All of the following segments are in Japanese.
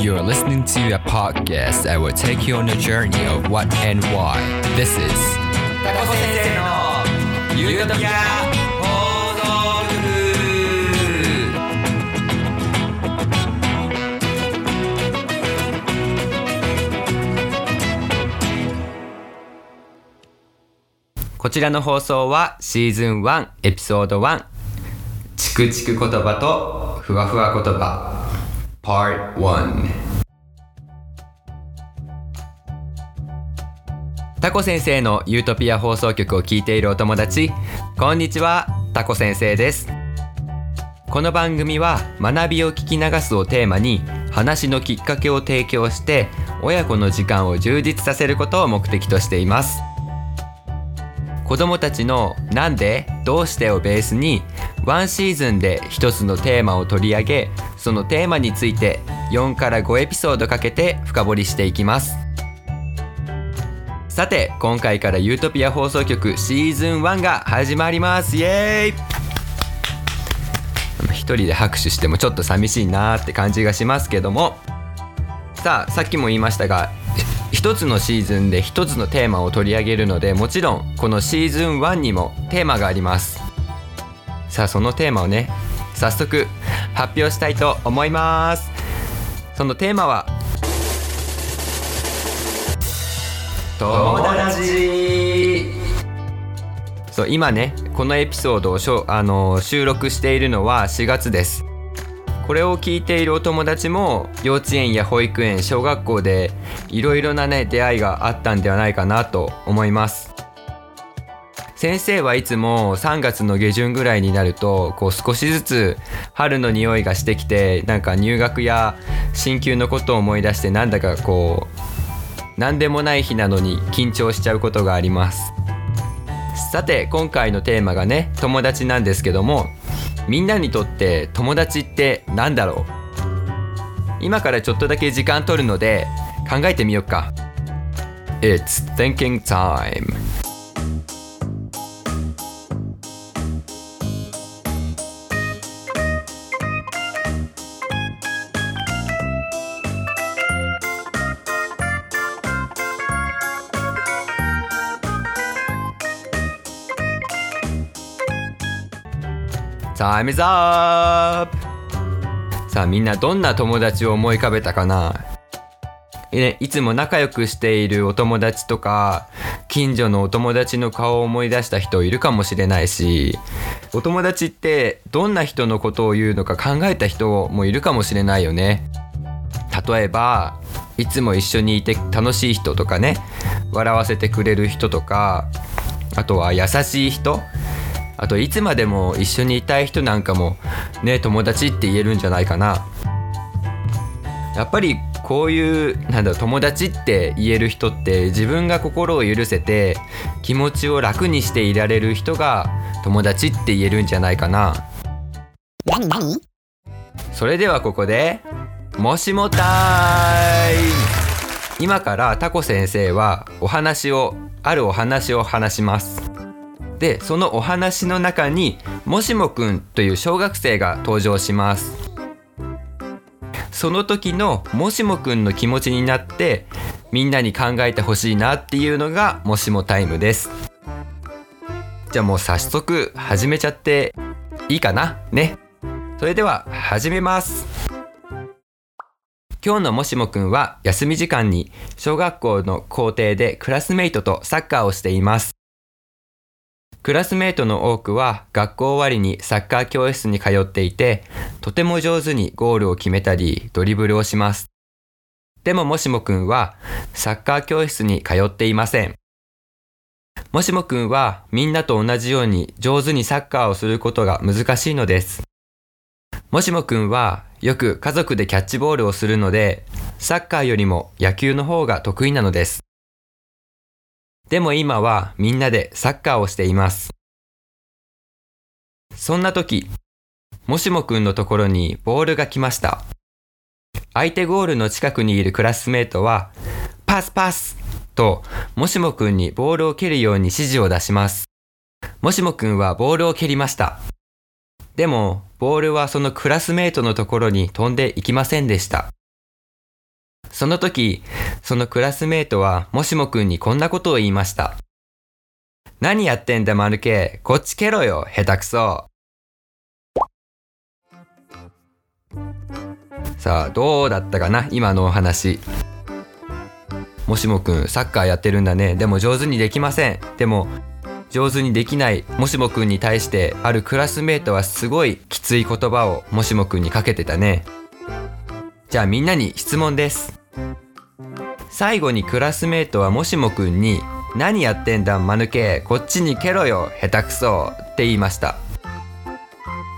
You are listening to a podcast that will take you on a journey of what and why. This is タコ先生のゆるトピア放送局こちらの放送はシーズン1エピソード1チクチク言葉とふわふわ言葉 Part 1タコ先生のユートピア放送局を聞いているお友達こんにちはタコ先生です。この番組は学びを聞き流すをテーマに話のきっかけを提供して親子の時間を充実させることを目的としています。子どもたちの「なんで?」「どうして?」をベースにワンシーズンで一つのテーマを取り上げそのテーマについて4から5エピソードかけて深掘りしていきますさて今回からユートピア放送局シーズン1が始まりますイエーイ一人で拍手してもちょっと寂しいなーって感じがしますけどもさあさっきも言いましたが一つのシーズンで一つのテーマを取り上げるのでもちろんこのシーズン1にもテーマがあります。さあそのテーマをね早速発表したいと思います。そのテーマは友達。そう今ねこのエピソードをしょあの収録しているのは4月ですこれを聞いているお友達も幼稚園や保育園小学校でいろいろなね出会いがあったんではないかなと思います。先生はいつも3月の下旬ぐらいになるとこう少しずつ春の匂いがしてきてなんか入学や進級のことを思い出してなんだかこう何でもない日なのに緊張しちゃうことがあります。さて今回のテーマがね友達なんですけどもみんなにとって友達って何だろう？今からちょっとだけ時間取るので考えてみようか。It's thinking time. タイムズアップさあみんなどんな友達を思い浮かべたかな？ね、いつも仲良くしているお友達とか近所のお友達の顔を思い出した人いるかもしれないしお友達ってどんな人のことを言うのか考えた人もいるかもしれないよね。例えばいつも一緒にいて楽しい人とかね笑わせてくれる人とかあとは優しい人あといつまでも一緒にいたい人なんかもね友達って言えるんじゃないかな。やっぱりこういうなんだ友達って言える人って自分が心を許せて気持ちを楽にしていられる人が友達って言えるんじゃないかな。それではここでもしもタイム今からタコ先生はお話をあるお話を話しますでそのお話の中にもしもくんという小学生が登場します。その時のもしもくんの気持ちになってみんなに考えてほしいなっていうのがもしもタイムです。じゃあもう早速始めちゃっていいかな？ね。それでは始めます。今日のもしもくんは休み時間に小学校の校庭でクラスメイトとサッカーをしています。クラスメートの多くは学校終わりにサッカー教室に通っていて、とても上手にゴールを決めたり、ドリブルをします。でももしもくんはサッカー教室に通っていません。もしもくんはみんなと同じように上手にサッカーをすることが難しいのです。もしもくんはよく家族でキャッチボールをするので、サッカーよりも野球の方が得意なのです。でも今はみんなでサッカーをしています。そんな時、もしもくんのところにボールが来ました。相手ゴールの近くにいるクラスメートは、パスパスと、もしもくんにボールを蹴るように指示を出します。もしもくんはボールを蹴りました。でも、ボールはそのクラスメートのところに飛んでいきませんでした。その時、そのクラスメートはもしもくんにこんなことを言いました。何やってんだマヌケ、こっち蹴ろよ、下手くそ。さあ、どうだったかな今のお話。もしもくん、サッカーやってるんだね。でも上手にできません。でも、上手にできないもしもくんに対してあるクラスメートはすごいきつい言葉をもしもくんにかけてたねじゃあみんなに質問です最後にクラスメートはもしもくんに「何やってんだ間抜けこっちに蹴ろよ下手くそ」って言いました。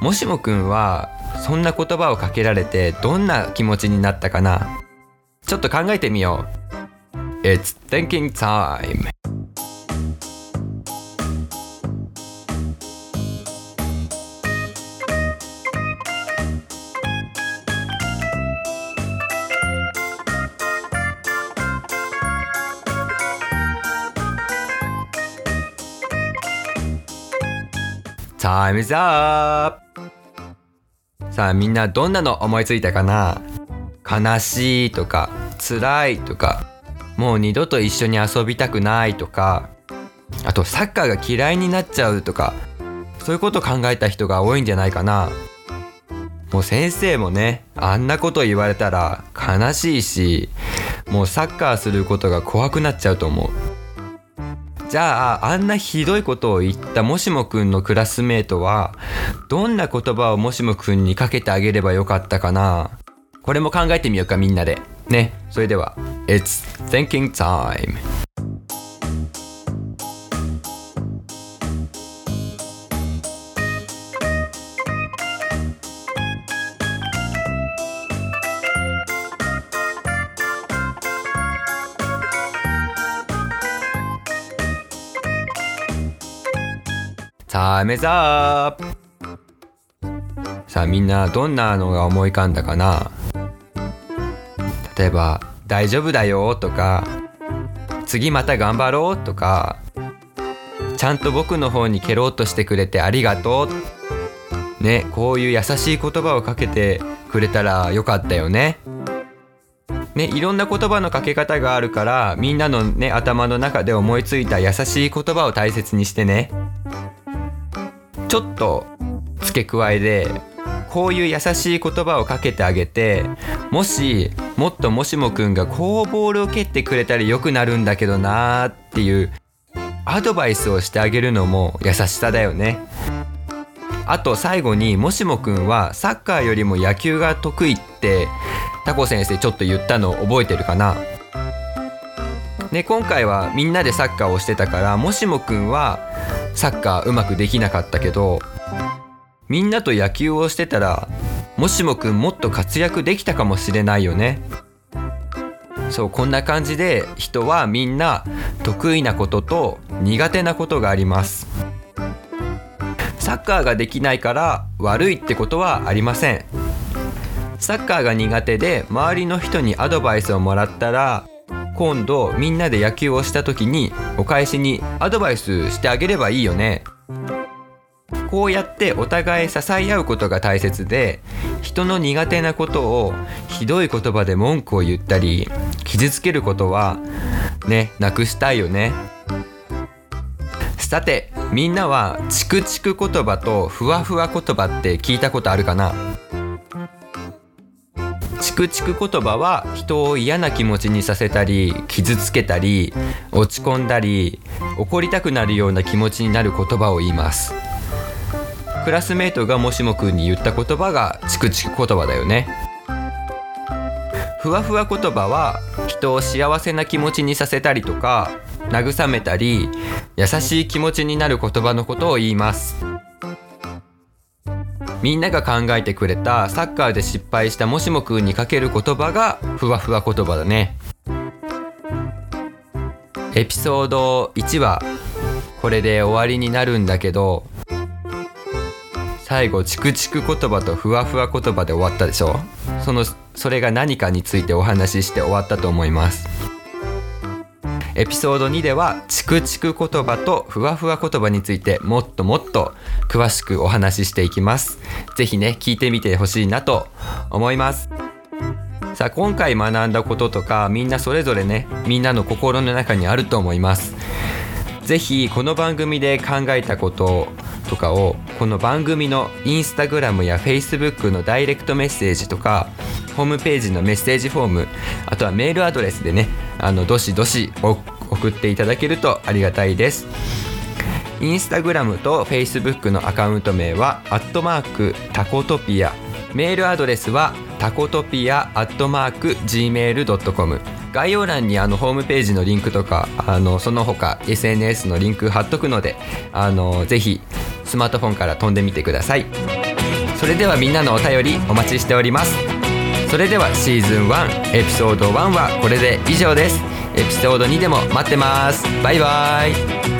もしもくんはそんな言葉をかけられてどんな気持ちになったかな？ちょっと考えてみよう。It's thinking time. タイムズアップさあみんなどんなの思いついたかな？悲しいとか辛いとかもう二度と一緒に遊びたくないとかあとサッカーが嫌いになっちゃうとかそういうこと考えた人が多いんじゃないかな？もう先生もねあんなこと言われたら悲しいしもうサッカーすることが怖くなっちゃうと思う。じゃああんなひどいことを言ったもしもくんのクラスメートはどんな言葉をもしもくんにかけてあげればよかったかな？これも考えてみようかみんなで。ね。それでは It's thinking time. タイムズアップさあみんなどんなのが思い浮かんだかな？例えば「大丈夫だよ」とか「次また頑張ろう」とか「ちゃんと僕の方に蹴ろうとしてくれてありがとう」ねこういう優しい言葉をかけてくれたらよかったよね。ね、いろんな言葉のかけ方があるからみんなのね頭の中で思いついた優しい言葉を大切にしてね。ちょっと付け加えでこういう優しい言葉をかけてあげてもしもっともしもくんがこうボールを蹴ってくれたら良くなるんだけどなーっていうアドバイスをしてあげるのも優しさだよね。あと最後にもしもくんはサッカーよりも野球が得意ってタコ先生ちょっと言ったの覚えてるかなね、今回はみんなでサッカーをしてたからもしもくんはサッカーうまくできなかったけどみんなと野球をしてたらもしもくんもっと活躍できたかもしれないよね。そうこんな感じで人はみんな得意なことと苦手なことがあります。サッカーができないから悪いってことはありません。サッカーが苦手で周りの人にアドバイスをもらったら今度みんなで野球をした時にお返しにアドバイスしてあげればいいよね。こうやってお互い支え合うことが大切で人の苦手なことをひどい言葉で文句を言ったり傷つけることはねなくしたいよね。さてみんなはチクチク言葉とふわふわ言葉って聞いたことあるかな？チクチク言葉は人を嫌な気持ちにさせたり傷つけたり落ち込んだり怒りたくなるような気持ちになる言葉を言います。クラスメートがもしもくんに言った言葉がチクチク言葉だよね。ふわふわ言葉は人を幸せな気持ちにさせたりとか慰めたり優しい気持ちになる言葉のことを言います。みんなが考えてくれたサッカーで失敗したもしもくんにかける言葉がふわふわ言葉だね。エピソード1はこれで終わりになるんだけど最後チクチク言葉とふわふわ言葉で終わったでしょ？そのそれが何かについてお話しして終わったと思います。エピソード2ではチクチク言葉とふわふわ言葉についてもっともっと詳しくお話ししていきます。ぜひね、聞いてみてほしいなと思います。さあ今回学んだこととかみんなそれぞれねみんなの心の中にあると思いますぜひこの番組で考えたこととかをこの番組のインスタグラムやフェイスブックのダイレクトメッセージとかホームページのメッセージフォームあとはメールアドレスでねあのどしどし送っていただけるとありがたいですインスタグラムとフェイスブックのアカウント名はアットマークタコトピア。メールアドレスはタコトピアアットマーク Gmail.com 概要欄にあのホームページのリンクとかあのその他 SNS のリンク貼っとくのであのぜひスマートフォンから飛んでみてください。それではみんなのお便りお待ちしております。それではシーズン1エピソード1はこれで以上です。エピソード2でも待ってます。バイバイ。